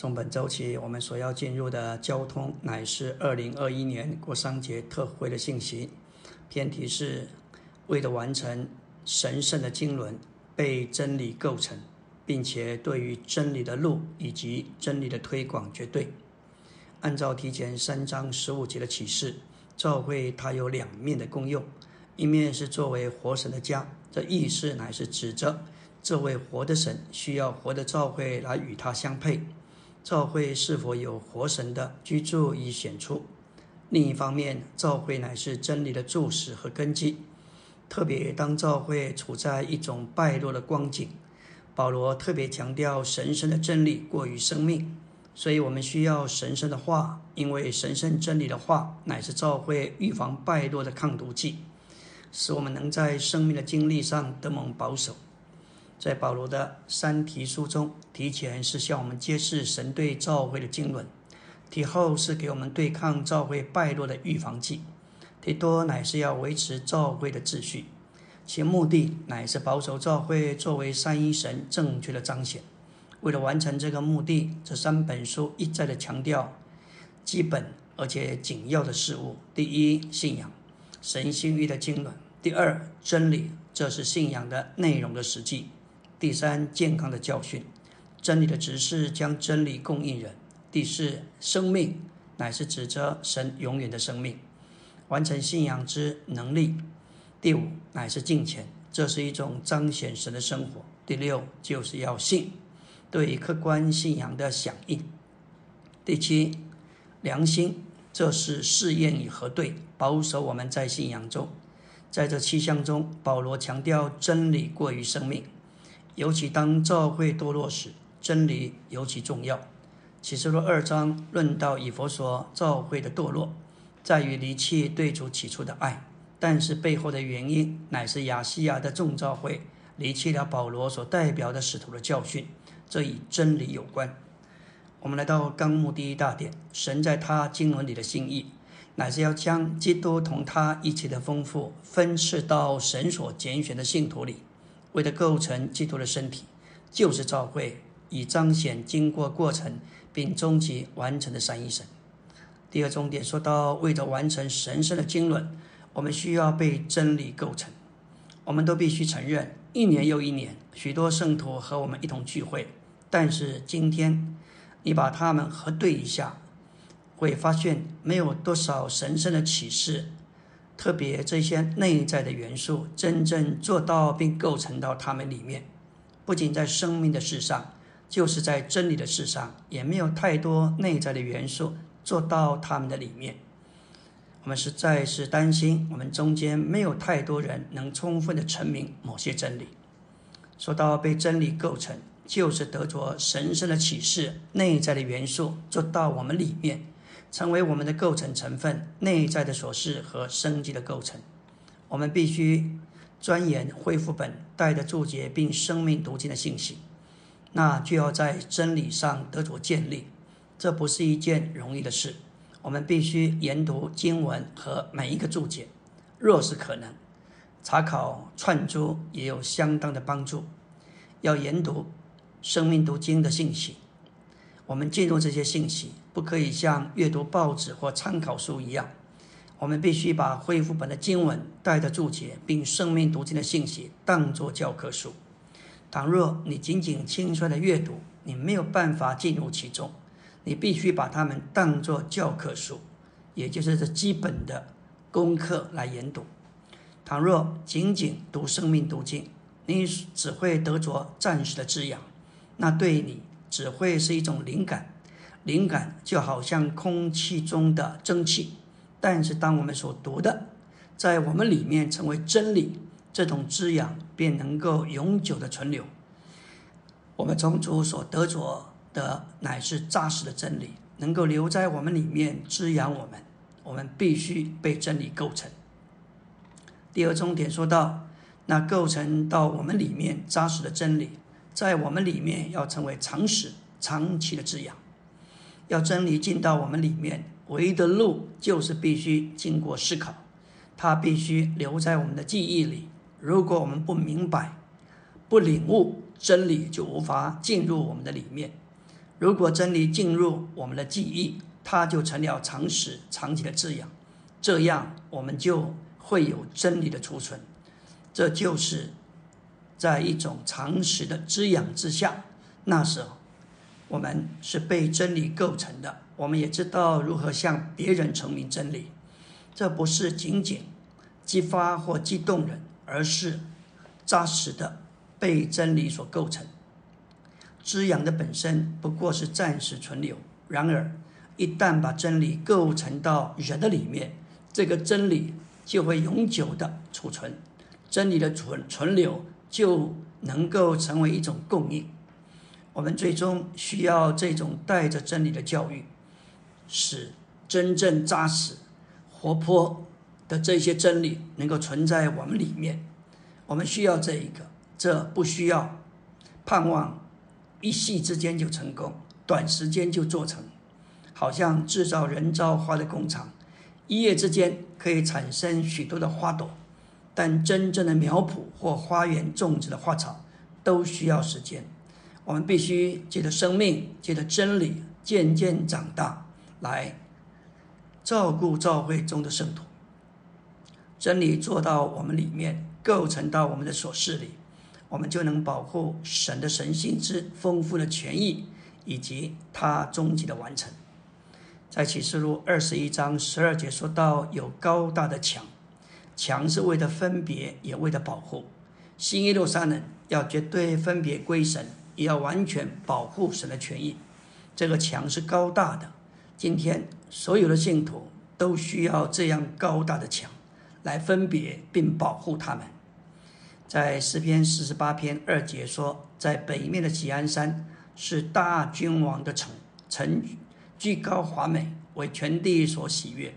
从本周起，我们所要进入的交通乃是二零二一年国商节特会的信息。偏题是为了完成神圣的经纶，被真理构成，并且对于真理的路以及真理的推广绝对。按照提前三章十五节的启示，教会它有两面的功用：一面是作为活神的家，这意思乃是指着这位活的神需要活的教会来与他相配。教会是否有活神的居住已显出。另一方面，教会乃是真理的柱石和根基。特别当教会处在一种败落的光景，保罗特别强调神圣的真理过于生命，所以我们需要神圣的话，因为神圣真理的话乃是教会预防败落的抗毒剂，使我们能在生命的经历上得蒙保守。在保罗的三提书中，提前是向我们揭示神对教会的经纶，提后是给我们对抗教会败落的预防剂，提多乃是要维持教会的秩序，其目的乃是保守教会作为三一神正确的彰显。为了完成这个目的，这三本书一再的强调基本而且紧要的事物：第一，信仰，神心意的经纶；第二，真理，这是信仰的内容的实际。第三，健康的教训，真理的指示将真理供应人。第四，生命乃是指着神永远的生命，完成信仰之能力。第五，乃是敬虔，这是一种彰显神的生活。第六，就是要信，对客观信仰的响应。第七，良心，这是试验与核对，保守我们在信仰中。在这七项中，保罗强调真理过于生命。尤其当教会堕落时，真理尤其重要。启示录二章论到以佛所教会的堕落，在于离弃对主起初的爱，但是背后的原因乃是亚细亚的众教会离弃了保罗所代表的使徒的教训，这与真理有关。我们来到纲目第一大点，神在他经文里的心意，乃是要将基督同他一起的丰富分赐到神所拣选的信徒里。为了构成基督的身体，就是召会，以彰显经过过程并终极完成的三一神。第二重点说到，为了完成神圣的经纶，我们需要被真理构成。我们都必须承认，一年又一年，许多圣徒和我们一同聚会，但是今天你把他们核对一下，会发现没有多少神圣的启示。特别这些内在的元素真正做到并构成到他们里面，不仅在生命的事上，就是在真理的事上，也没有太多内在的元素做到他们的里面。我们实在是担心，我们中间没有太多人能充分的成明某些真理。说到被真理构成，就是得着神圣的启示，内在的元素做到我们里面。成为我们的构成成分，内在的琐事和生机的构成。我们必须钻研恢复本带的注解，并生命读经的信息，那就要在真理上得着建立。这不是一件容易的事。我们必须研读经文和每一个注解，若是可能，查考串珠也有相当的帮助。要研读生命读经的信息。我们进入这些信息，不可以像阅读报纸或参考书一样。我们必须把恢复本的经文带着注解，并生命读经的信息当作教科书。倘若你仅仅轻率的阅读，你没有办法进入其中。你必须把它们当作教科书，也就是这基本的功课来研读。倘若仅仅读生命读经，你只会得着暂时的滋养，那对你。只会是一种灵感，灵感就好像空气中的蒸汽。但是，当我们所读的在我们里面成为真理，这种滋养便能够永久的存留。我们从主所得着的乃是扎实的真理，能够留在我们里面滋养我们。我们必须被真理构成。第二重点说到，那构成到我们里面扎实的真理。在我们里面要成为常识、长期的滋养，要真理进到我们里面，唯一的路就是必须经过思考，它必须留在我们的记忆里。如果我们不明白、不领悟真理，就无法进入我们的里面。如果真理进入我们的记忆，它就成了常识、长期的滋养，这样我们就会有真理的储存。这就是在一种常识的滋养之下，那时候我们是被真理构成的。我们也知道如何向别人证明真理。这不是仅仅激发或激动人，而是扎实的被真理所构成。滋养的本身不过是暂时存留，然而一旦把真理构成到人的里面，这个真理就会永久的储存。真理的存存留就能够成为一种供应。我们最终需要这种带着真理的教育，使真正扎实。活泼的这些真理能够存在我们里面，我们需要这一个，这不需要盼望一夕之间就成功，短时间就做成，好像制造人造花的工厂，一夜之间可以产生许多的花朵，但真正的苗圃或花园种植的花草都需要时间。我们必须借着生命，借着真理渐渐长大来。照顾教会中的圣徒，真理做到我们里面，构成到我们的所事里，我们就能保护神的神性之丰富的权益，以及他终极的完成。在启示录二十一章十二节说到，有高大的墙，墙是为了分别，也为了保护。新耶路撒冷要绝对分别归神，也要完全保护神的权益。这个墙是高大的。今天所有的信徒都需要这样高大的墙来分别并保护他们。在诗篇四十八篇二节说，在北面的吉安山是大君王的城，城居高华美，为全地所喜悦。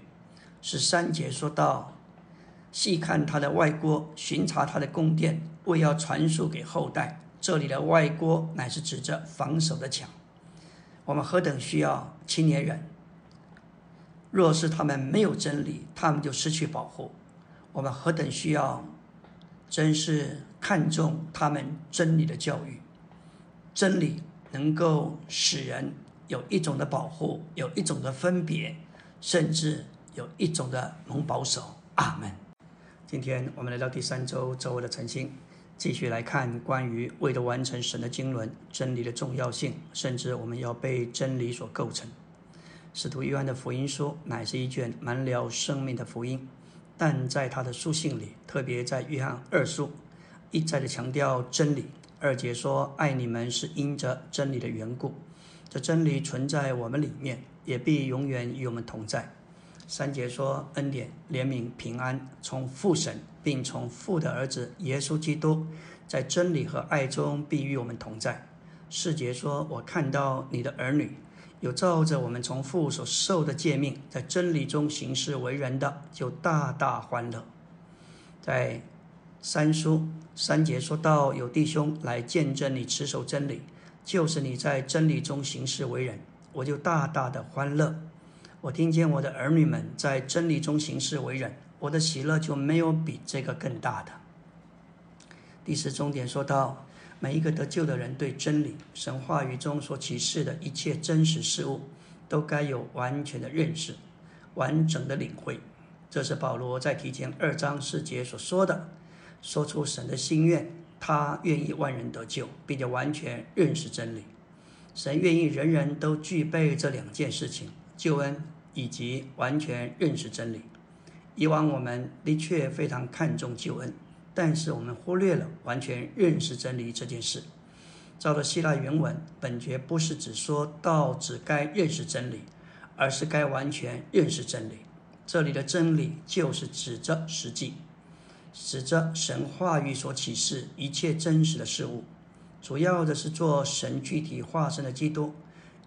十三节说到，细看他的外郭，巡查他的宫殿，为要传述给后代。这里的外郭乃是指着防守的墙。我们何等需要青年人！若是他们没有真理，他们就失去保护。我们何等需要，真是看重他们真理的教育。真理能够使人有一种的保护，有一种的分别，甚至有一种的蒙保守。阿门。今天我们来到第三周周围的晨星，继续来看关于为了完成神的经纶真理的重要性，甚至我们要被真理所构成。使徒约翰的福音书乃是一卷满了生命的福音，但在他的书信里，特别在约翰二书，一再的强调真理。二节说：“爱你们是因着真理的缘故，这真理存在我们里面，也必永远与我们同在。”三节说：“恩典、怜悯、平安，从父神，并从父的儿子耶稣基督，在真理和爱中必与我们同在。”四节说：“我看到你的儿女。”有照着我们从父所受的诫命，在真理中行事为人的，就大大欢乐。在三书三节说到，有弟兄来见证你持守真理，就是你在真理中行事为人，我就大大的欢乐。我听见我的儿女们在真理中行事为人，我的喜乐就没有比这个更大的。第四重点说到。每一个得救的人对真理、神话语中所启示的一切真实事物，都该有完全的认识、完整的领会。这是保罗在提前二章四节所说的，说出神的心愿，他愿意万人得救，并且完全认识真理。神愿意人人都具备这两件事情：救恩以及完全认识真理。以往我们的确非常看重救恩。但是我们忽略了完全认识真理这件事。照着希腊原文，本节不是只说到只该认识真理，而是该完全认识真理。这里的真理就是指着实际，指着神话语所启示一切真实的事物，主要的是做神具体化身的基督，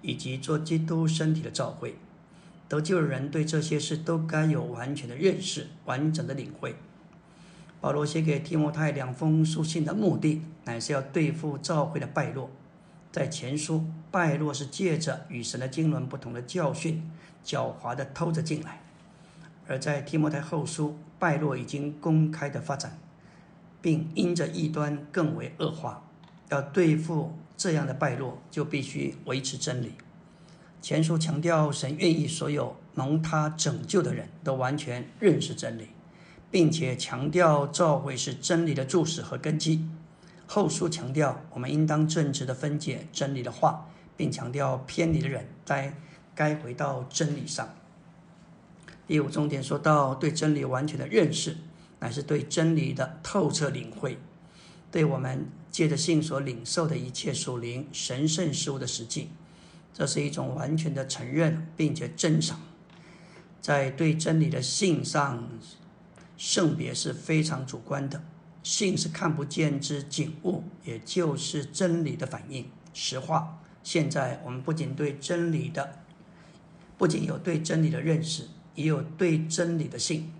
以及做基督身体的召会。得救的人对这些事都该有完全的认识，完整的领会。保罗写给提摩太两封书信的目的，乃是要对付教会的败落。在前书，败落是借着与神的经纶不同的教训，狡猾的偷着进来；而在提摩太后书，败落已经公开的发展，并因着异端更为恶化。要对付这样的败落就必须维持真理。前书强调，神愿意所有蒙他拯救的人都完全认识真理，并且强调教会是真理的注释和根基。后书强调，我们应当正直的分解真理的话，并强调偏离的人该该回到真理上。第五重点说到，对真理完全的认识，乃是对真理的透彻领会，对我们借着信所领受的一切属灵神圣事物的实际。这是一种完全的承认，并且珍赏。在对真理的信上，圣别是非常主观的。信是看不见之景物，也就是真理的反应。实话，现在我们不仅对真理的，不仅有对真理的认识，也有对真理的信。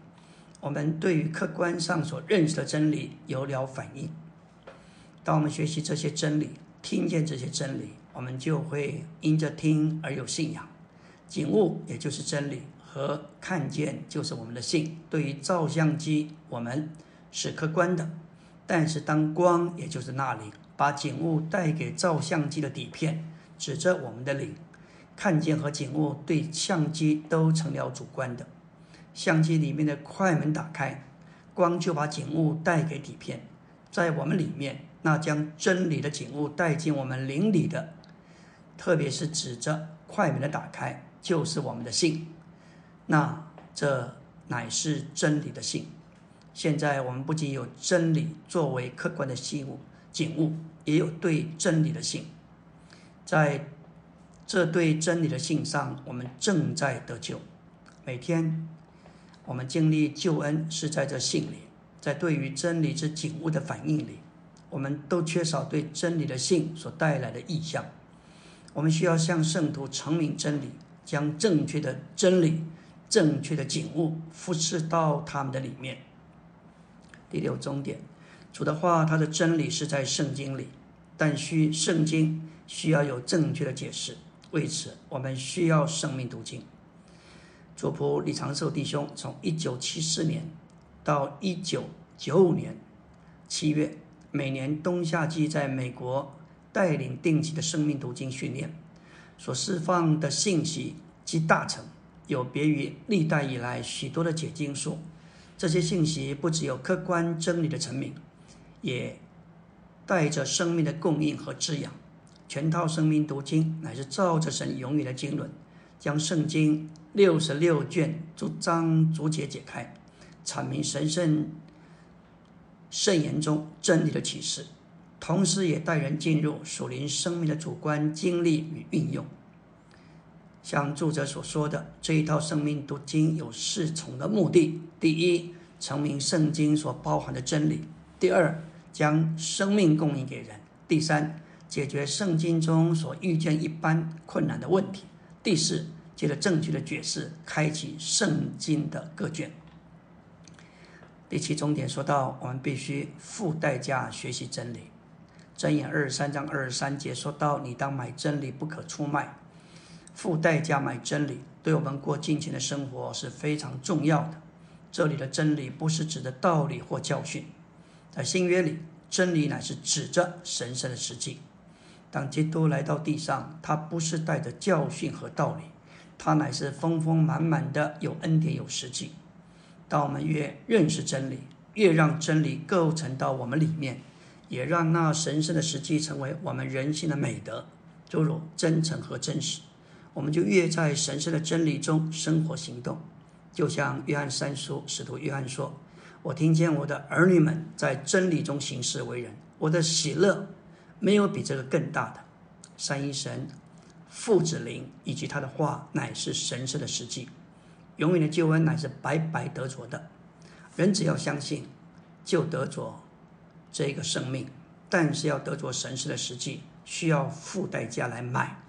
我们对于客观上所认识的真理有了反应。当我们学习这些真理，听见这些真理。我们就会因着听而有信仰，景物也就是真理和看见就是我们的信。对于照相机，我们是客观的，但是当光也就是那里把景物带给照相机的底片，指着我们的灵，看见和景物对相机都成了主观的。相机里面的快门打开，光就把景物带给底片，在我们里面，那将真理的景物带进我们灵里的。特别是指着快门的打开，就是我们的信，那这乃是真理的信。现在我们不仅有真理作为客观的信物景物，也有对真理的信。在这对真理的信上，我们正在得救。每天我们经历救恩是在这信里，在对于真理之景物的反应里，我们都缺少对真理的信所带来的意象。我们需要向圣徒阐明真理，将正确的真理、正确的景物复制到他们的里面。第六终点，主的话，他的真理是在圣经里，但需圣经需要有正确的解释。为此，我们需要生命读经。主仆李长寿弟兄从一九七四年到一九九五年七月，每年冬夏季在美国。带领定期的生命读经训练，所释放的信息及大成，有别于历代以来许多的解经书。这些信息不只有客观真理的成名，也带着生命的供应和滋养。全套生命读经乃是照着神永远的经纶，将圣经六十六卷逐章逐节解开，阐明神圣圣言中真理的启示。同时，也带人进入属灵生命的主观经历与运用。像作者所说的，这一套生命读经有四重的目的：第一，成明圣经所包含的真理；第二，将生命供应给人；第三，解决圣经中所遇见一般困难的问题；第四，借着正确的解释，开启圣经的各卷。第七重点说到，我们必须付代价学习真理。箴言二十三章二十三节说到：“你当买真理，不可出卖，付代价买真理，对我们过金钱的生活是非常重要的。”这里的真理不是指的道理或教训，在新约里，真理乃是指着神圣的实际。当基督来到地上，他不是带着教训和道理，他乃是丰丰满满的有恩典有实际。当我们越认识真理，越让真理构成到我们里面。也让那神圣的实际成为我们人性的美德，诸如真诚和真实，我们就越在神圣的真理中生活行动。就像约翰三书使徒约翰说：“我听见我的儿女们在真理中行事为人，我的喜乐没有比这个更大的。”三一神父子灵以及他的话乃是神圣的实际，永远的救恩乃是白白得着的。人只要相信，就得着。这个生命，但是要得着神圣的实际，需要付代价来买。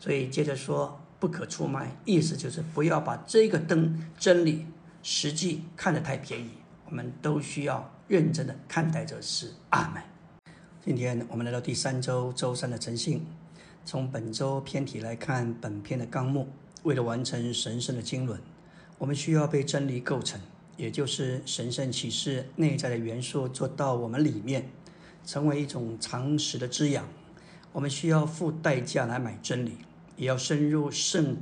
所以接着说，不可出卖，意思就是不要把这个灯真理实际看得太便宜。我们都需要认真的看待这事。阿门。今天我们来到第三周周三的晨信，从本周篇题来看，本篇的纲目，为了完成神圣的经纶，我们需要被真理构成。也就是神圣启示内在的元素做到我们里面，成为一种常识的滋养。我们需要付代价来买真理，也要深入圣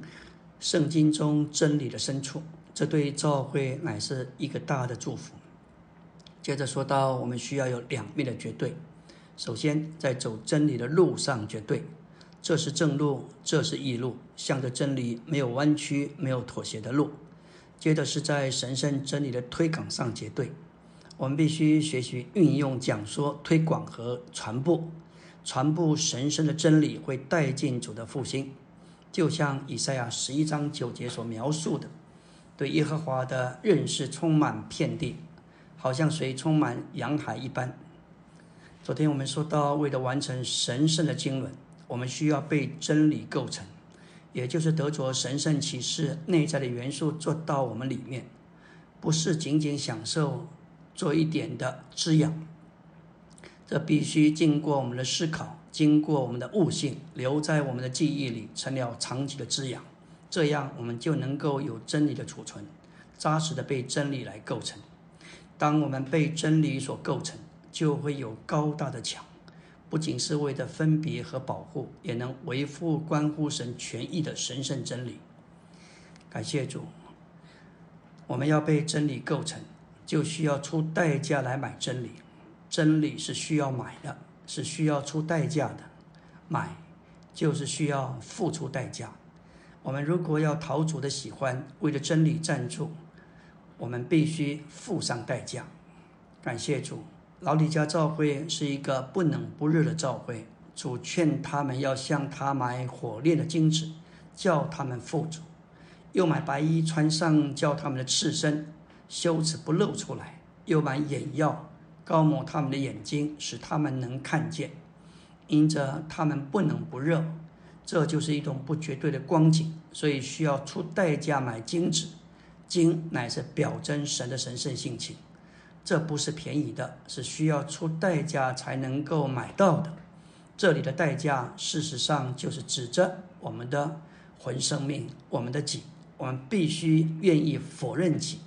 圣经中真理的深处。这对教会乃是一个大的祝福。接着说到，我们需要有两面的绝对。首先，在走真理的路上，绝对，这是正路，这是异路，向着真理没有弯曲、没有妥协的路。接着是在神圣真理的推广上结对，我们必须学习运用讲说、推广和传播。传播神圣的真理会带进主的复兴，就像以赛亚十一章九节所描述的，对耶和华的认识充满遍地，好像水充满洋海一般。昨天我们说到，为了完成神圣的经纶，我们需要被真理构成，也就是得着神圣启示内在的元素做到我们里面，不是仅仅享受做一点的滋养。这必须经过我们的思考，经过我们的悟性，留在我们的记忆里，成了长期的滋养。这样，我们就能够有真理的储存，扎实的被真理来构成。当我们被真理所构成，就会有高大的墙，不仅是为了分别和保护，也能维护关乎神权益的神圣真理。感谢主，我们要被真理构成，就需要出代价来买真理。真理是需要买的，是需要出代价的。买就是需要付出代价。我们如果要讨主的喜欢，为了真理站住，我们必须付上代价。感谢主，老李家教会是一个不冷不热的教会。主劝他们要向他买火炼的金子，叫他们富足；又买白衣穿上，叫他们的赤身羞耻不露出来；又买眼药。高抹他们的眼睛，使他们能看见，因着他们不冷不热，这就是一种不绝对的光景，所以需要出代价买金子。金乃是表征神的神圣性情，这不是便宜的，是需要出代价才能够买到的。这里的代价，事实上就是指着我们的魂生命，我们的己，我们必须愿意否认己，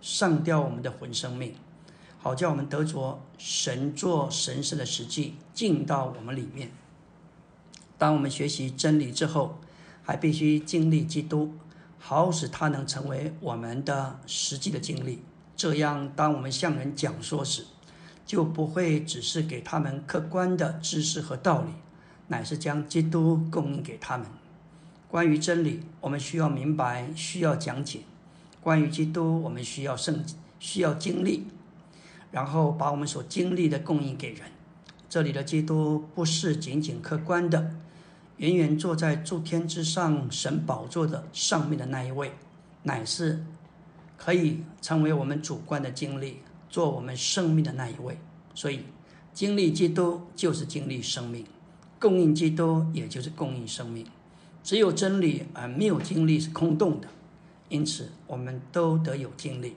上吊我们的魂生命。好叫我们得着神做神圣的实际进到我们里面。当我们学习真理之后，还必须经历基督，好使他能成为我们的实际的经历。这样，当我们向人讲说时，就不会只是给他们客观的知识和道理，乃是将基督供应给他们。关于真理，我们需要明白，需要讲解；关于基督，我们需要圣，需要经历。然后把我们所经历的供应给人。这里的基督不是仅仅客观的，远远坐在诸天之上神宝座的上面的那一位，乃是可以成为我们主观的经历，做我们生命的那一位。所以，经历基督就是经历生命，供应基督也就是供应生命。只有真理而没有经历是空洞的，因此我们都得有经历。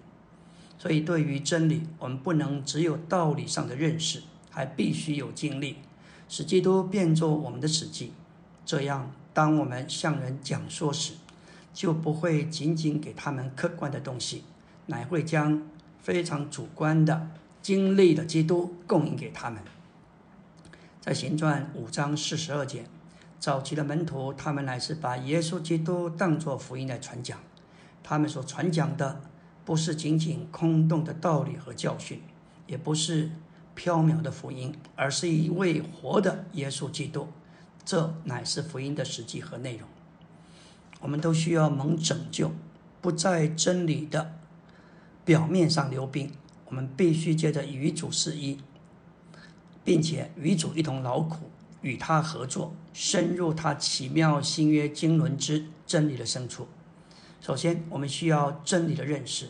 所以，对于真理，我们不能只有道理上的认识，还必须有经历，使基督变作我们的实际。这样，当我们向人讲说时，就不会仅仅给他们客观的东西，乃会将非常主观的经历的基督供应给他们。在行传五章四十二节，早期的门徒，他们乃是把耶稣基督当作福音来传讲，他们所传讲的。不是仅仅空洞的道理和教训，也不是缥缈的福音，而是一位活的耶稣基督。这乃是福音的实际和内容。我们都需要蒙拯救，不在真理的表面上溜冰。我们必须借着与主是一，并且与主一同劳苦，与他合作，深入他奇妙新约经纶之真理的深处。首先，我们需要真理的认识，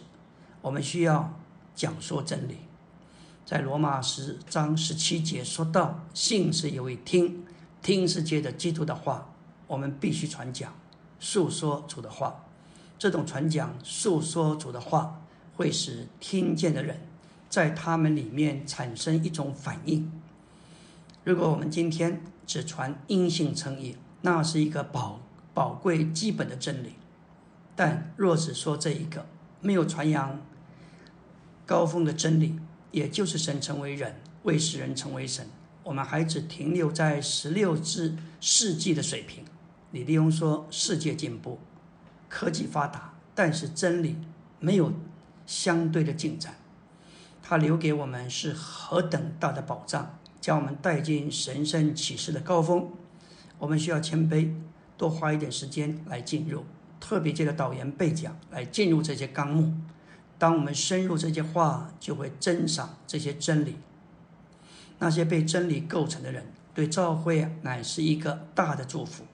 我们需要讲说真理。在罗马十章十七节说到：“信是因为听，听是接着基督的话。”我们必须传讲、诉说主的话。这种传讲、诉说主的话，会使听见的人在他们里面产生一种反应。如果我们今天只传阴性称义，那是一个宝宝贵基本的真理。但若只说这一个，没有传扬高峰的真理，也就是神成为人，为使人成为神，我们还只停留在十六至世纪的水平。李立庸说：“世界进步，科技发达，但是真理没有相对的进展。他留给我们是何等大的宝藏，将我们带进神圣启示的高峰。我们需要谦卑，多花一点时间来进入，特别借着导言背讲来进入这些纲目。当我们深入这些话，就会珍赏这些真理。那些被真理构成的人，对教会乃是一个大的祝福。”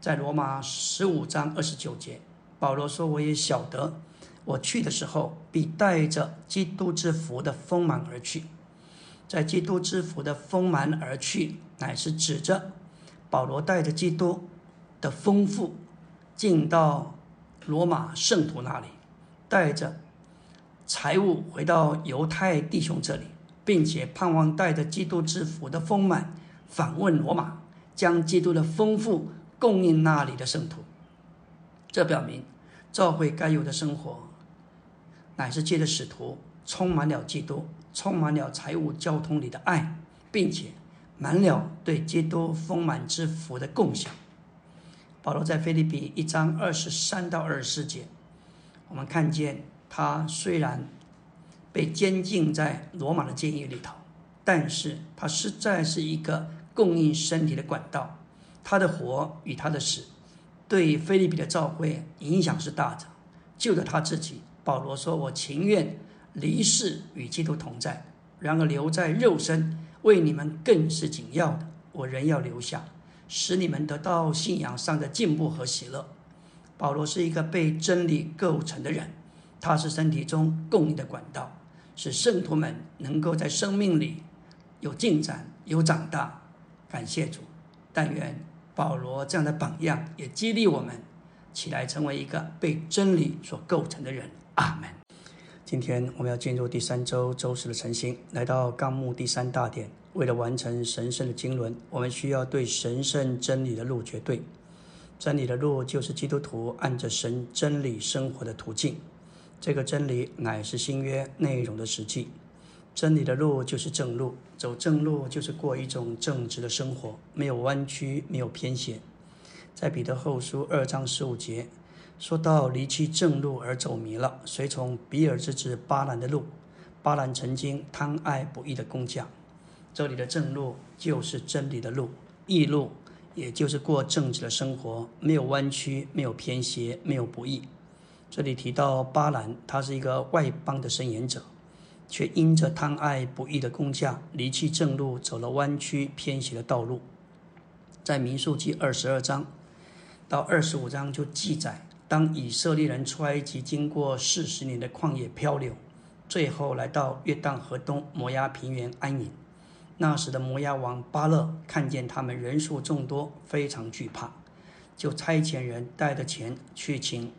在罗马十五章二十九节，保罗说：“我也晓得，我去的时候必带着基督之福的丰满而去。在基督之福的丰满而去，乃是指着保罗带着基督的丰富进到罗马圣徒那里，带着财物回到犹太弟兄这里，并且盼望带着基督之福的丰满访问罗马，将基督的丰富。”供应那里的圣徒，这表明教会该有的生活，乃是借着使徒充满了基督，充满了财务交通里的爱，并且满了对基督丰满之福的共享。保罗在腓立比一章二十三到二十四节，我们看见他虽然被监禁在罗马的监狱里头，但是他实在是一个供应身体的管道。他的活与他的死，对菲利比的召会影响是大的。救了他自己，保罗说：“我情愿离世与基督同在，然而留在肉身为你们更是紧要的。我仍要留下，使你们得到信仰上的进步和喜乐。”保罗是一个被真理构成的人，他是身体中供应的管道，使圣徒们能够在生命里有进展、有长大。感谢主，但愿。保罗这样的榜样也激励我们起来，成为一个被真理所构成的人。阿门。今天我们要进入第三周周四的晨星，来到纲目第三大点。为了完成神圣的经纶，我们需要对神圣真理的路绝对。真理的路就是基督徒按着神真理生活的途径。这个真理乃是新约内容的实际。真理的路就是正路，走正路就是过一种正直的生活，没有弯曲，没有偏斜。在彼得后书二章十五节说到离弃正路而走迷了，随从比尔之子巴兰的路。巴兰曾经贪爱不义的工匠。这里的正路就是真理的路，义路也就是过正直的生活，没有弯曲，没有偏斜，没有不义。这里提到巴兰，他是一个外邦的伸言者。却因着贪爱不义的工匠，离弃正路，走了弯曲偏斜的道路。在民数记二十二章到二十五章就记载，当以色列人出埃及，经过四十年的旷野漂流，最后来到约旦河东摩押平原安营。那时的摩押王巴勒看见他们人数众多，非常惧怕，就差遣人带着钱去请。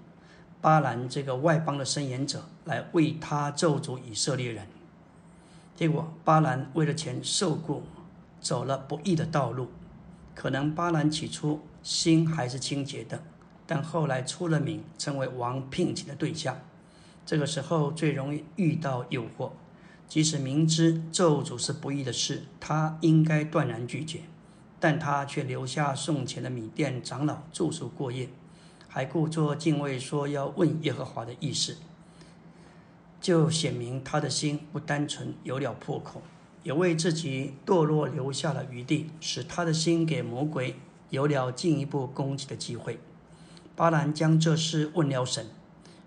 巴兰这个外邦的伸言者来为他咒诅以色列人，结果巴兰为了钱受雇，走了不义的道路。可能巴兰起初心还是清洁的，但后来出了名，成为王聘请的对象。这个时候最容易遇到诱惑，即使明知咒诅是不义的事，他应该断然拒绝，但他却留下送钱的米店长老住宿过夜。还故作敬畏，说要问耶和华的意思，就显明他的心不单纯，有了破口，也为自己堕落留下了余地，使他的心给魔鬼有了进一步攻击的机会。巴兰将这事问了神，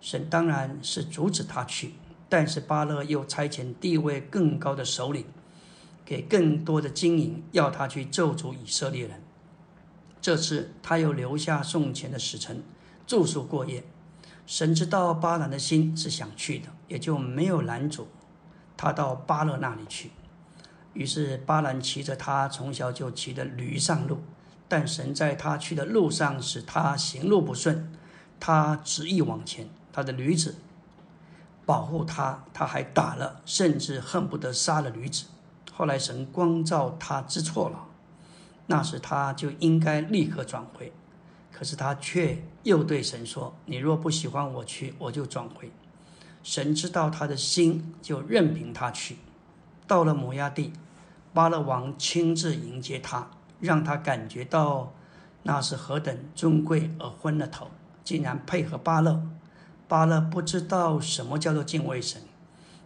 神当然是阻止他去，但是巴勒又差遣地位更高的首领，给更多的金银，要他去咒诅以色列人。这次他又留下送钱的使臣住宿过夜。神知道巴兰的心是想去的，也就没有拦阻他到巴勒那里去。于是巴兰骑着他从小就骑的驴上路，但神在他去的路上使他行路不顺，他执意往前，他的驴子保护他，他还打了，甚至恨不得杀了驴子。后来神光照他知错了。那时他就应该立刻转回，可是他却又对神说：“你若不喜欢我去，我就转回。”神知道他的心，就任凭他去。到了摩崖地，巴勒王亲自迎接他，让他感觉到那是何等尊贵，而昏了头，竟然配合巴勒。巴勒不知道什么叫做敬畏神，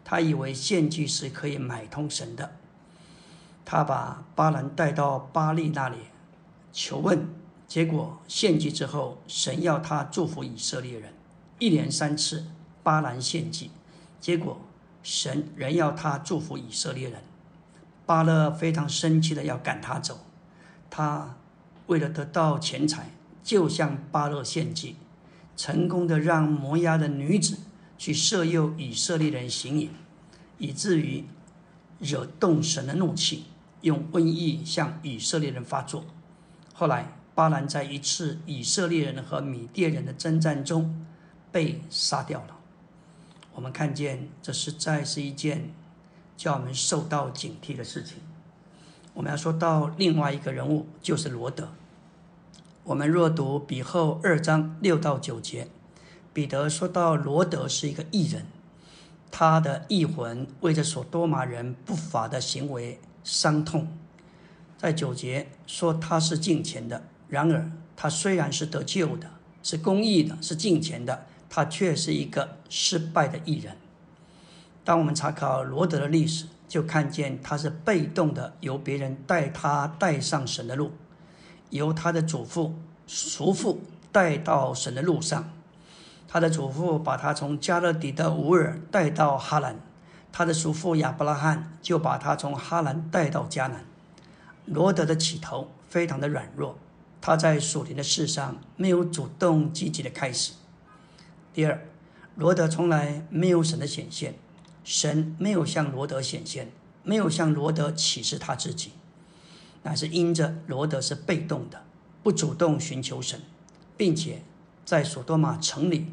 他以为献祭是可以买通神的。他把巴兰带到巴利那里求问，结果献祭之后，神要他祝福以色列人，一连三次巴兰献祭，结果神仍要他祝福以色列人。巴勒非常生气的要赶他走，他为了得到钱财，就向巴勒献祭，成功的让摩押的女子去色诱以色列人行淫，以至于惹动神的怒气，用瘟疫向以色列人发作。后来巴兰在一次以色列人和米甸人的征战中被杀掉了。我们看见这实在是一件。叫我们受到警惕的事情。我们要说到另外一个人物，就是罗德。我们若读比后二章六到九节，彼得说到罗德是一个异人，他的异魂为着所多玛人不法的行为伤痛。在九节说他是敬虔的，然而他虽然是得救的，是公义的，是敬虔的，他却是一个失败的艺人。当我们查考罗德的历史，就看见他是被动的，由别人带他带上神的路，由他的祖父、叔父带到神的路上。他的祖父把他从加勒底的乌尔带到哈兰，他的叔父亚伯拉罕就把他从哈兰带到迦南。罗德的起头非常的软弱，他在属灵的事上没有主动积极的开始。第二，罗德从来没有神的显现。神没有向罗德显现，没有向罗德启示他自己，乃是因着罗德是被动的，不主动寻求神，并且在索多玛城里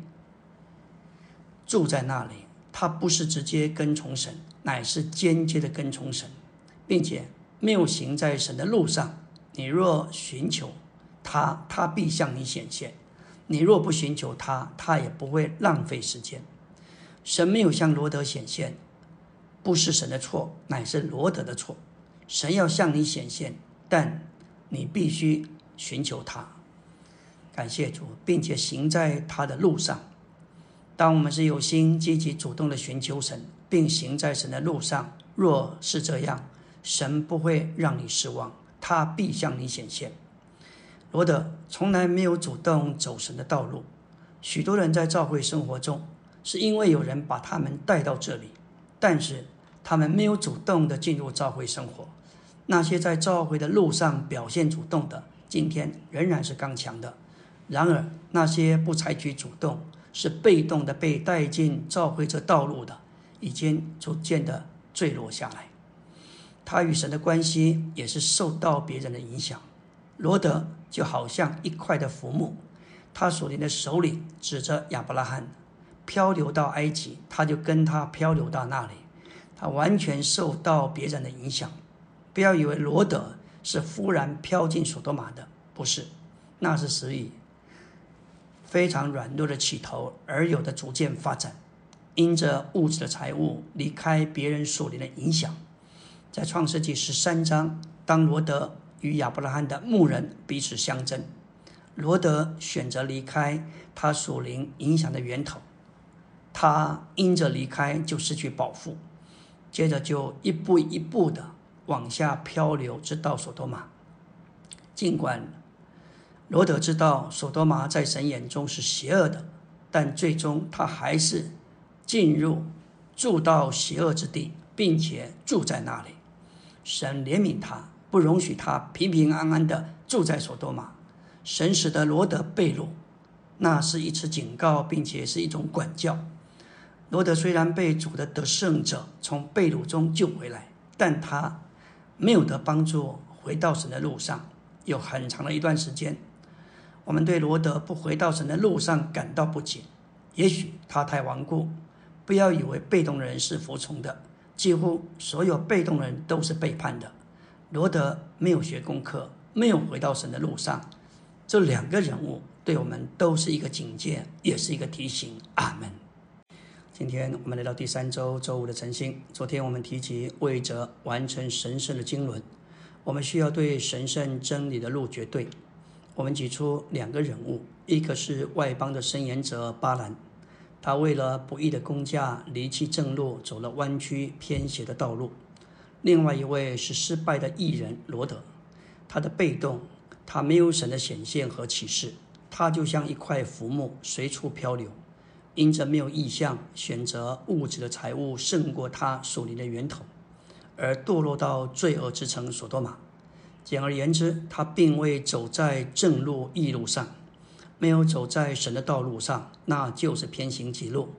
住在那里。他不是直接跟从神，乃是间接的跟从神，并且没有行在神的路上。你若寻求他，他必向你显现；你若不寻求他，他也不会浪费时间。神没有向罗德显现，不是神的错，乃是罗德的错。神要向你显现，但你必须寻求他。感谢主，并且行在他的路上。当我们是有心、积极、主动的寻求神，并行在神的路上，若是这样，神不会让你失望，他必向你显现。罗德从来没有主动走神的道路。许多人在教会生活中。是因为有人把他们带到这里，但是他们没有主动的进入教会生活。那些在教会的路上表现主动的，今天仍然是刚强的；然而那些不采取主动、是被动的被带进教会这道路的，已经逐渐的坠落下来。他与神的关系也是受到别人的影响。罗德就好像一块的浮木，他所领的首领指着亚伯拉罕。漂流到埃及，他就跟他漂流到那里，他完全受到别人的影响。不要以为罗德是忽然飘进索多玛的，不是，那是死于非常软弱的起头而有的逐渐发展，因着物质的财物离开别人所灵的影响。在创世纪十三章，当罗德与亚伯拉罕的牧人彼此相争，罗德选择离开他属灵影响的源头。他因着离开就失去保护，接着就一步一步的往下漂流，直到索多玛。尽管罗德知道索多玛在神眼中是邪恶的，但最终他还是进入住到邪恶之地，并且住在那里。神怜悯他，不容许他平平安安的住在索多玛。神使得罗德被掳，那是一次警告，并且是一种管教。罗德虽然被主的得胜者从被掳中救回来，但他没有得帮助，回到神的路上有很长的一段时间。我们对罗德不回到神的路上感到不解，也许他太顽固。不要以为被动人是服从的，几乎所有被动人都是背叛的。罗德没有学功课，没有回到神的路上，这两个人物对我们都是一个警戒，也是一个提醒。阿门。今天我们来到第三周周五的晨星。昨天我们提及为着完成神圣的经纶，我们需要对神圣真理的路绝对。我们举出两个人物，一个是外邦的申言者巴兰，他为了不义的工价离弃正路，走了弯曲偏斜的道路；另外一位是失败的艺人罗德，他的被动，他没有神的显现和启示，他就像一块浮木随处漂流。因着没有意向，选择物质的财物胜过他属灵的源头，而堕落到罪恶之城索多玛。简而言之，他并未走在正路义路上，没有走在神的道路上，那就是偏行己路。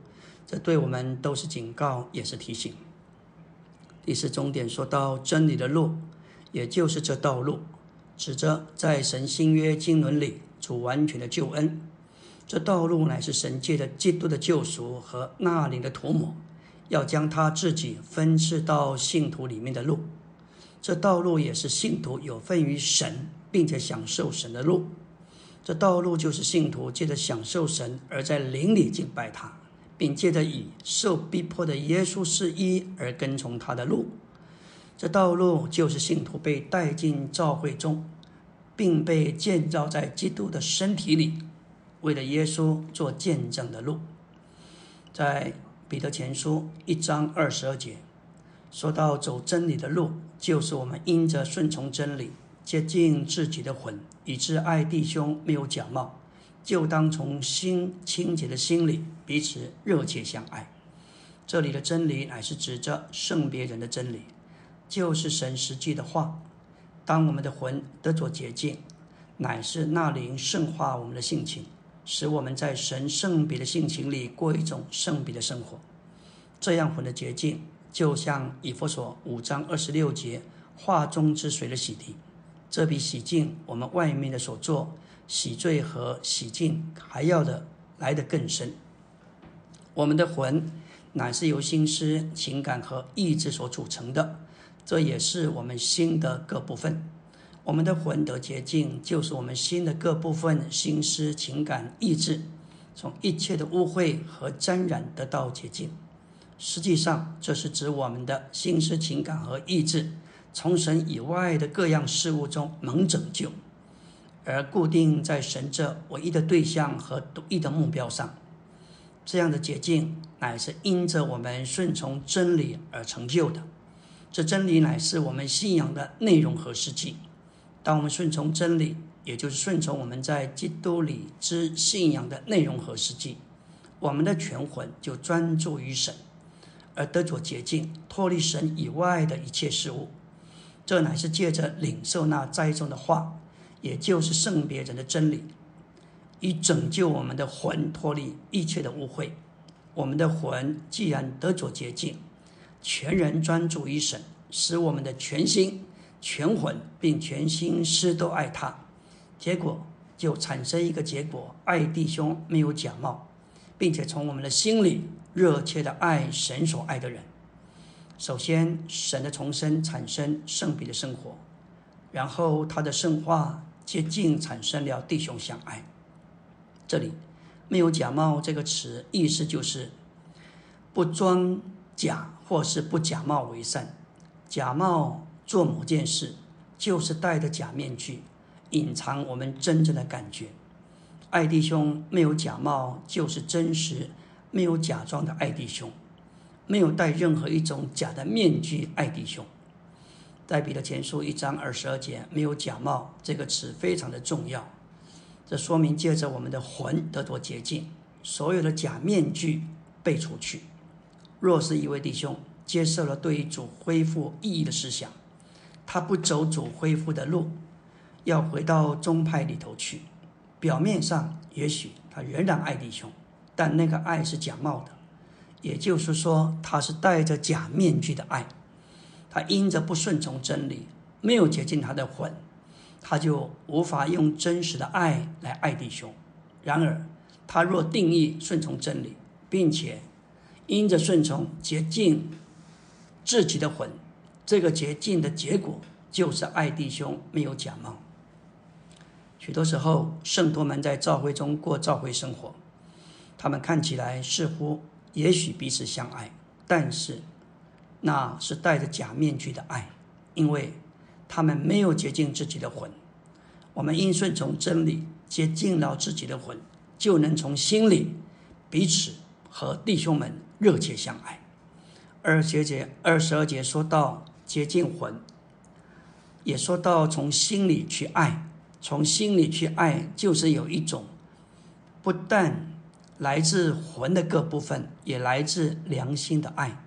这对我们都是警告，也是提醒。第四终点说到真理的路，也就是这道路，指着在神新约经纶里主完全的救恩。这道路乃是神界的基督的救赎和那灵的涂抹，要将他自己分赐到信徒里面的路。这道路也是信徒有份于神，并且享受神的路。这道路就是信徒借着享受神而在灵里敬拜他，并借着以受逼迫的耶稣是一而跟从他的路。这道路就是信徒被带进教会中，并被建造在基督的身体里。为了耶稣做见证的路，在彼得前书一章二十二节说到走真理的路，就是我们因着顺从真理，接近自己的魂，以致爱弟兄没有假冒，就当从心清洁的心里彼此热切相爱。这里的真理乃是指着圣别人的真理，就是神实际的话。当我们的魂得着洁净，乃是那灵圣化我们的性情。使我们在神圣别的性情里过一种圣别的生活，这样魂的洁净，就像以弗所五章二十六节画中之水的洗涤，这比洗净我们外面的所做洗罪和洗净还要的来得更深。我们的魂乃是由心思、情感和意志所组成的，这也是我们心的各部分。我们的魂得洁净，就是我们心的各部分、心思、情感、意志，从一切的污秽和沾染得到洁净。实际上，这是指我们的心思、情感和意志，从神以外的各样事物中蒙拯救，而固定在神这唯一的对象和独一的目标上。这样的捷径，乃是因着我们顺从真理而成就的。这真理乃是我们信仰的内容和实际。当我们顺从真理，也就是顺从我们在基督里之信仰的内容和实际，我们的全魂就专注于神，而得着洁净，脱离神以外的一切事物。这乃是借着领受那栽种的话，也就是圣别人的真理，以拯救我们的魂脱离一切的污秽。我们的魂既然得着洁净，全人专注于神，使我们的全心。全魂并全心思都爱他，结果就产生一个结果：爱弟兄没有假冒，并且从我们的心里热切的爱神所爱的人。首先，神的重生产生圣彼的生活，然后他的圣化接近产生了弟兄相爱。这里没有假冒这个词，意思就是不装假或是不假冒为善，假冒。做某件事，就是戴着假面具，隐藏我们真正的感觉。爱弟兄没有假冒，就是真实，没有假装的爱弟兄，没有戴任何一种假的面具爱弟兄。在彼得前书一章二十二节，没有假冒这个词非常的重要。这说明借着我们的魂得着洁净，所有的假面具被除去。若是一位弟兄接受了对主恢复意义的思想，他不走主恢复的路，要回到宗派里头去。表面上也许他仍然爱弟兄，但那个爱是假冒的，也就是说，他是戴着假面具的爱。他因着不顺从真理，没有洁净他的魂，他就无法用真实的爱来爱弟兄。然而，他若定义顺从真理，并且因着顺从洁净自己的魂。这个洁净的结果就是爱弟兄没有假冒。许多时候，圣徒们在教会中过教会生活，他们看起来似乎也许彼此相爱，但是那是戴着假面具的爱，因为他们没有洁净自己的魂。我们应顺从真理，洁净了自己的魂，就能从心里彼此和弟兄们热切相爱。二节节二十二节说到洁净魂，也说到从心里去爱，从心里去爱，就是有一种不但来自魂的各部分，也来自良心的爱。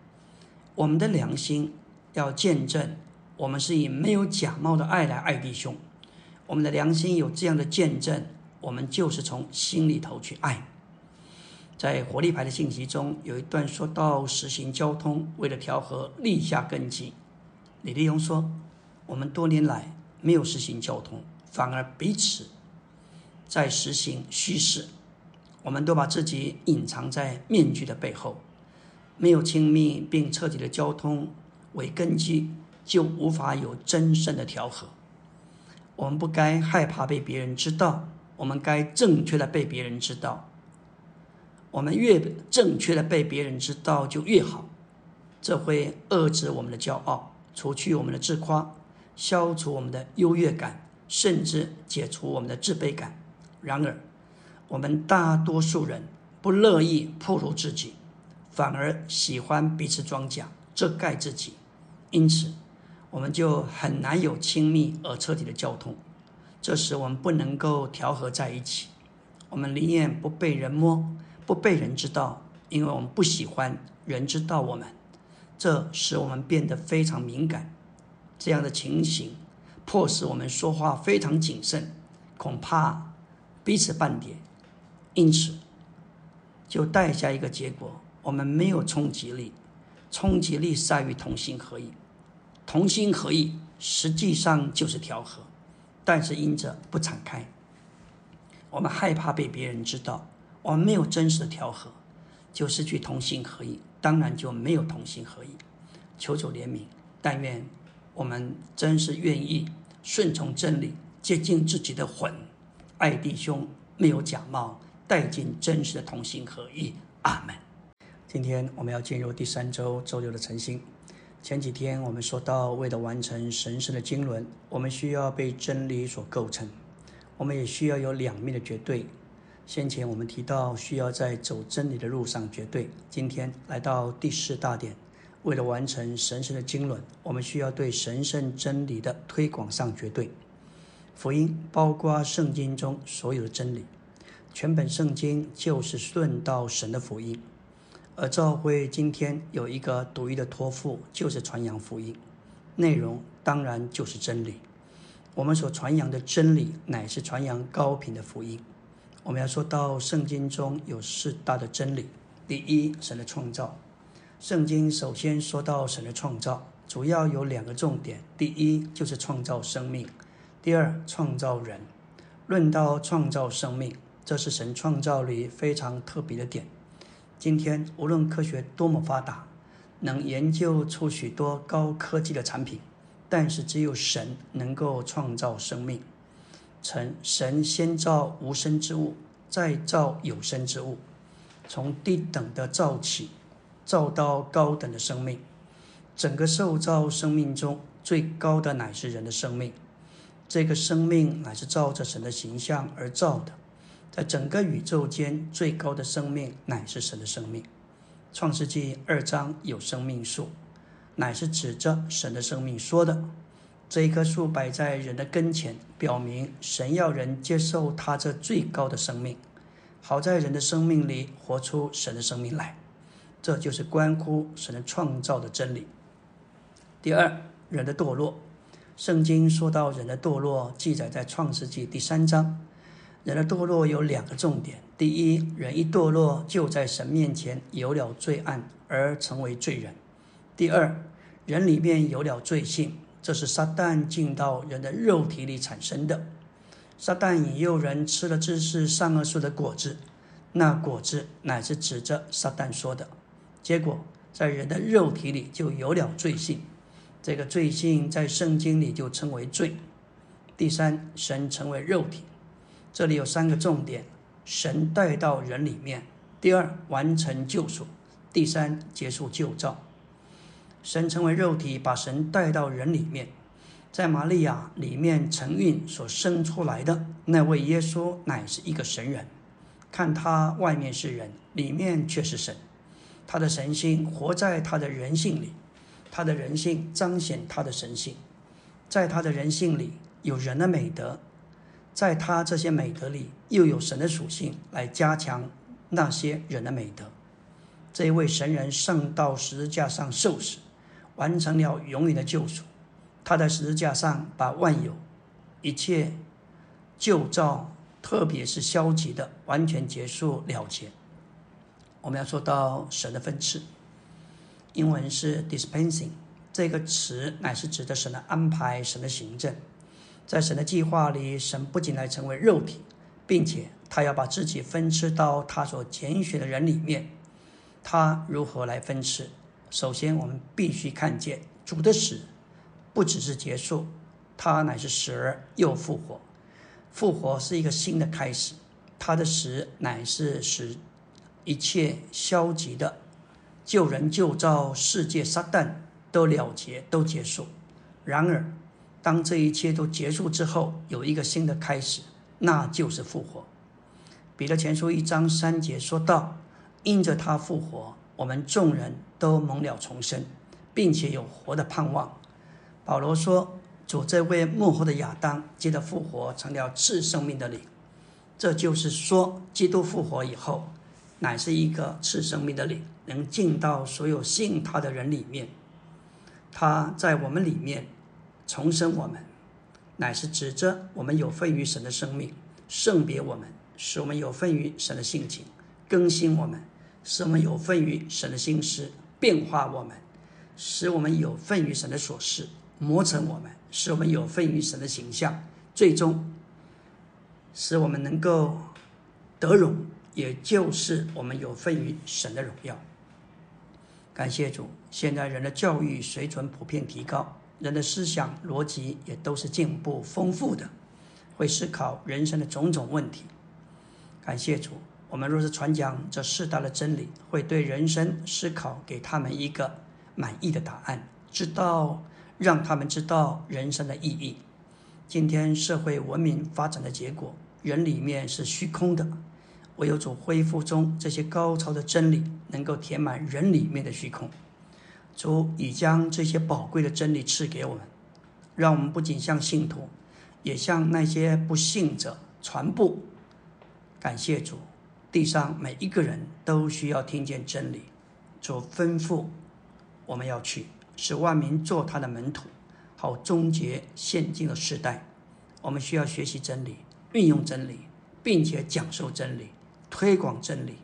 我们的良心要见证，我们是以没有假冒的爱来爱弟兄。我们的良心有这样的见证，我们就是从心里头去爱。在活力牌的信息中，有一段说到实行交通，为了调和立下根基。李立勇说：“我们多年来没有实行交通，反而彼此在实行虚实。我们都把自己隐藏在面具的背后，没有亲密并彻底的交通为根基，就无法有真正的调和。”我们不该害怕被别人知道，我们该正确的被别人知道。我们越正确的被别人知道就越好，这会遏制我们的骄傲，除去我们的自夸，消除我们的优越感，甚至解除我们的自卑感。然而，我们大多数人不乐意暴露自己，反而喜欢彼此装假，遮盖自己，因此。我们就很难有亲密而彻底的交通，这时我们不能够调和在一起。我们宁愿不被人摸，不被人知道，因为我们不喜欢人知道我们。这使我们变得非常敏感，这样的情形迫使我们说话非常谨慎，恐怕彼此半点。因此，就带下一个结果：我们没有冲击力，冲击力在于同心合意。同心合意，实际上就是调和，但是因着不敞开，我们害怕被别人知道，我们没有真实的调和，就失去同心合意，当然就没有同心合意。求主怜悯，但愿我们真是愿意顺从真理，接近自己的魂，爱弟兄，没有假冒，带进真实的同心合意。阿门。今天我们要进入第三周周六的晨星。前几天我们说到，为了完成神圣的经纶，我们需要被真理所构成，我们也需要有两面的绝对。先前我们提到，需要在走真理的路上绝对。今天来到第四大点，为了完成神圣的经纶，我们需要对神圣真理的推广上绝对。福音包括圣经中所有的真理，全本圣经就是顺道神的福音。而教会今天有一个独一的托付，就是传扬福音，内容当然就是真理。我们所传扬的真理，乃是传扬高频的福音。我们要说到圣经中有四大的真理：第一，神的创造。圣经首先说到神的创造，主要有两个重点：第一就是创造生命；第二，创造人。论到创造生命，这是神创造里非常特别的点。今天无论科学多么发达，能研究出许多高科技的产品，但是只有神能够创造生命。神神先造无生之物，再造有生之物，从低等的造起，造到高等的生命。整个受造生命中最高的乃是人的生命，这个生命乃是照着神的形象而造的。在整个宇宙间，最高的生命乃是神的生命。创世纪二章有生命树，乃是指着神的生命说的。这一棵树摆在人的跟前，表明神要人接受他这最高的生命，好在人的生命里活出神的生命来。这就是关乎神的创造的真理。第二，人的堕落。圣经说到人的堕落，记载在创世纪第三章。人的堕落有两个重点：第一，人一堕落就在神面前有了罪案而成为罪人；第二，人里面有了罪性，这是撒旦进到人的肉体里产生的。撒旦引诱人吃了知识善恶树的果子，那果子乃是指着撒旦说的。结果在人的肉体里就有了罪性，这个罪性在圣经里就称为罪。第三，神成为肉体。这里有三个重点：神带到人里面；第二，完成救赎；第三，结束旧造。神成为肉体，把神带到人里面，在玛利亚里面承孕所生出来的那位耶稣，乃是一个神人。看他外面是人，里面却是神。他的神性活在他的人性里，他的人性彰显他的神性。在他的人性里有人的美德，在他这些美德里又有神的属性来加强那些人的美德。这一位神人上到十字架上受死。完成了永远的救赎，他在十字架上把万有、一切旧造，特别是消极的，完全结束了结。我们要说到神的分赐，英文是 dispensing，这个词乃是指的神的安排、神的行政。在神的计划里，神不仅来成为肉体，并且他要把自己分赐到他所拣选的人里面。他如何来分赐？首先，我们必须看见主的死不只是结束，他乃是死而又复活。复活是一个新的开始，他的死乃是使一切消极的救人救造世界撒旦都了结，都结束。然而，当这一切都结束之后，有一个新的开始，那就是复活。彼得前书一章三节说道：“因着他复活。”我们众人都蒙了重生，并且有活的盼望。保罗说：“主这位幕后的亚当，接着复活，成了赐生命的灵。”这就是说，基督复活以后，乃是一个赐生命的灵，能进到所有信他的人里面。他在我们里面重生我们，乃是指着我们有份于神的生命，圣别我们，使我们有份于神的性情，更新我们。使我们有份于神的心思，变化我们；使我们有份于神的所事，磨成我们；使我们有份于神的形象，最终使我们能够得荣，也就是我们有份于神的荣耀。感谢主！现在人的教育水准普遍提高，人的思想逻辑也都是进步丰富的，会思考人生的种种问题。感谢主！我们若是传讲这四大的真理，会对人生思考给他们一个满意的答案，知道让他们知道人生的意义。今天社会文明发展的结果，人里面是虚空的，唯有主恢复中这些高超的真理，能够填满人里面的虚空。主已将这些宝贵的真理赐给我们，让我们不仅向信徒，也向那些不信者传播。感谢主。地上每一个人都需要听见真理，主吩咐，我们要去使万民做他的门徒，好终结现今的时代。我们需要学习真理，运用真理，并且讲授真理，推广真理，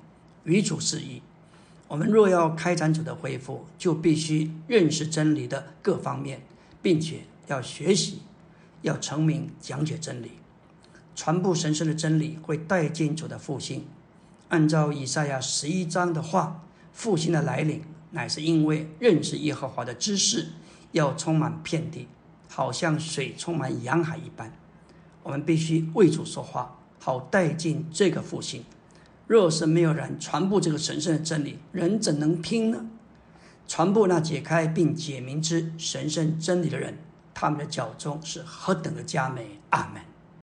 与主示意。我们若要开展主的恢复，就必须认识真理的各方面，并且要学习，要成名讲解真理，传播神圣的真理，会带进主的复兴。按照以赛亚十一章的话，复兴的来临乃是因为认识耶和华的知识要充满遍地，好像水充满洋海一般。我们必须为主说话，好带进这个复兴。若是没有人传播这个神圣的真理，人怎能听呢？传播那解开并解明之神圣真理的人，他们的脚中是何等的佳美！阿美。